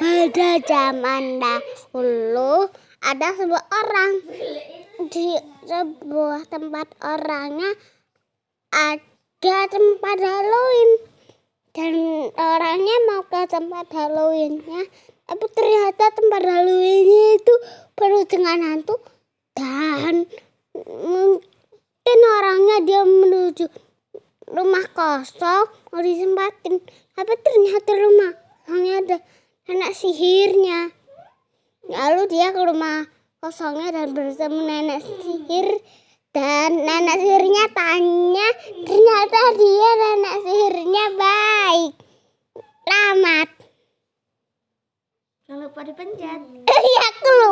pada zaman dahulu ada sebuah orang. Di sebuah tempat orangnya ada tempat Halloween. Dan orangnya mau ke tempat Halloweennya. Tapi ternyata tempat Halloweennya itu penuh dengan hantu. Dan mungkin orangnya dia menuju rumah kosong mau disempatin. Tapi ternyata rumah kosongnya ada nenek sihirnya. Lalu dia ke rumah kosongnya dan bersama nenek sihir. Dan nenek sihirnya tanya ternyata dia nenek sihirnya baik. Selamat. Jangan lupa dipencet. iya aku